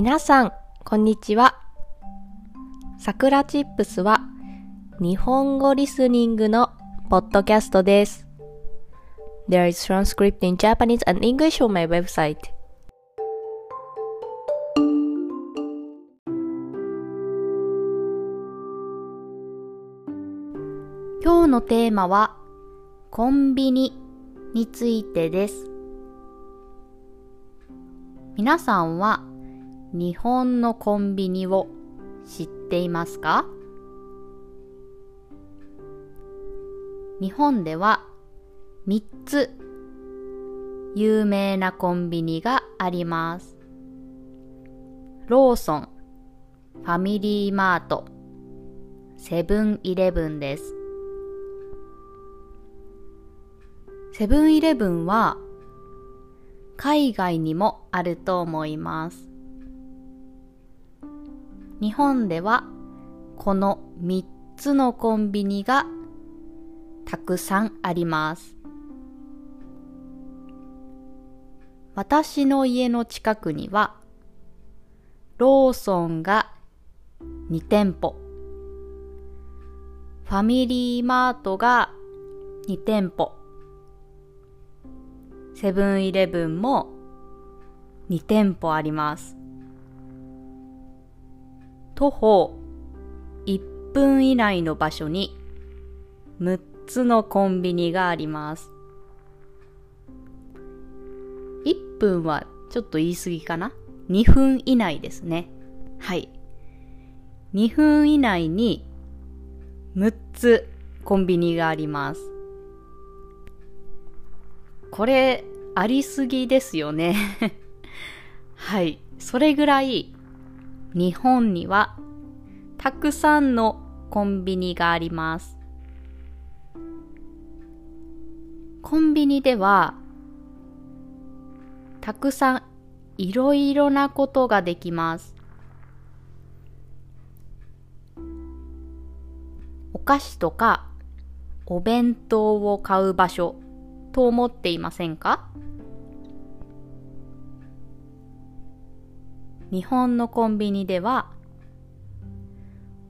皆さん、こんにちは。さくらチップスは日本語リスニングのポッドキャストです。There is transcript in Japanese and English on my website. 今日のテーマはコンビニについてです。皆さんは日本のコンビニを知っていますか？日本では3つ有名なコンビニがあります。ローソン、ファミリーマート、セブンイレブンです。セブンイレブンは海外にもあると思います。日本ではこの3つのコンビニがたくさんあります。私の家の近くにはローソンが2店舗、ファミリーマートが2店舗、セブンイレブンも2店舗あります。徒歩1分以内の場所に6つのコンビニがあります。1分はちょっと言い過ぎかな ?2 分以内ですね。はい。2分以内に6つコンビニがあります。これ、ありすぎですよね。はい。それぐらい、日本にはたくさんのコンビニがあります。コンビニでは、たくさんいろいろなことができます。お菓子とかお弁当を買う場所と思っていませんか？日本のコンビニでは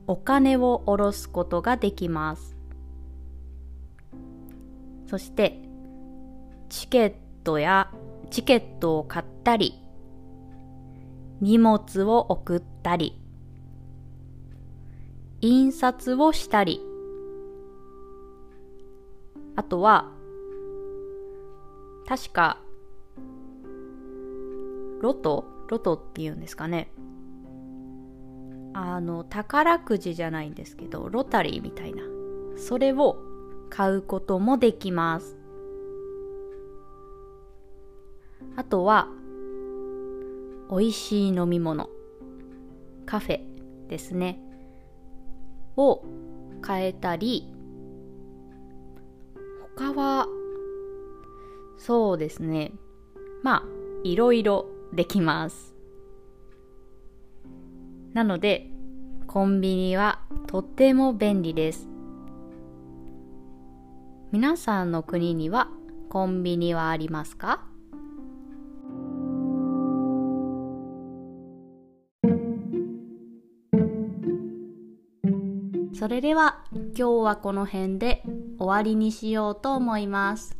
お金を下ろすことができます。そしてチケットやチケットを買ったり荷物を送ったり印刷をしたりあとは確かロトロトって言うんですかね。あの宝くじじゃないんですけどロタリーみたいな。それを買うこともできます。あとは美味しい飲み物。カフェですね。を買えたり他はそうですね。まあいろいろできますなのでコンビニはとっても便利です皆さんの国にはコンビニはありますか？それでは今日はこの辺で終わりにしようと思います。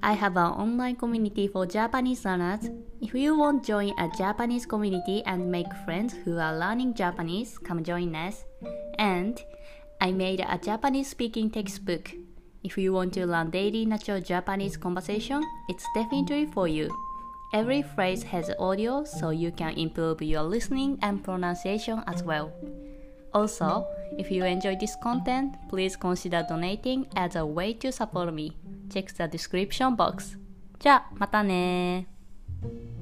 I have an online community for Japanese learners. If you want to join a Japanese community and make friends who are learning Japanese, come join us. And I made a Japanese speaking textbook. If you want to learn daily natural Japanese conversation, it's definitely for you. Every phrase has audio so you can improve your listening and pronunciation as well. Also, if you enjoy this content, please consider donating as a way to support me. Check the description box. じゃあ、またね thank you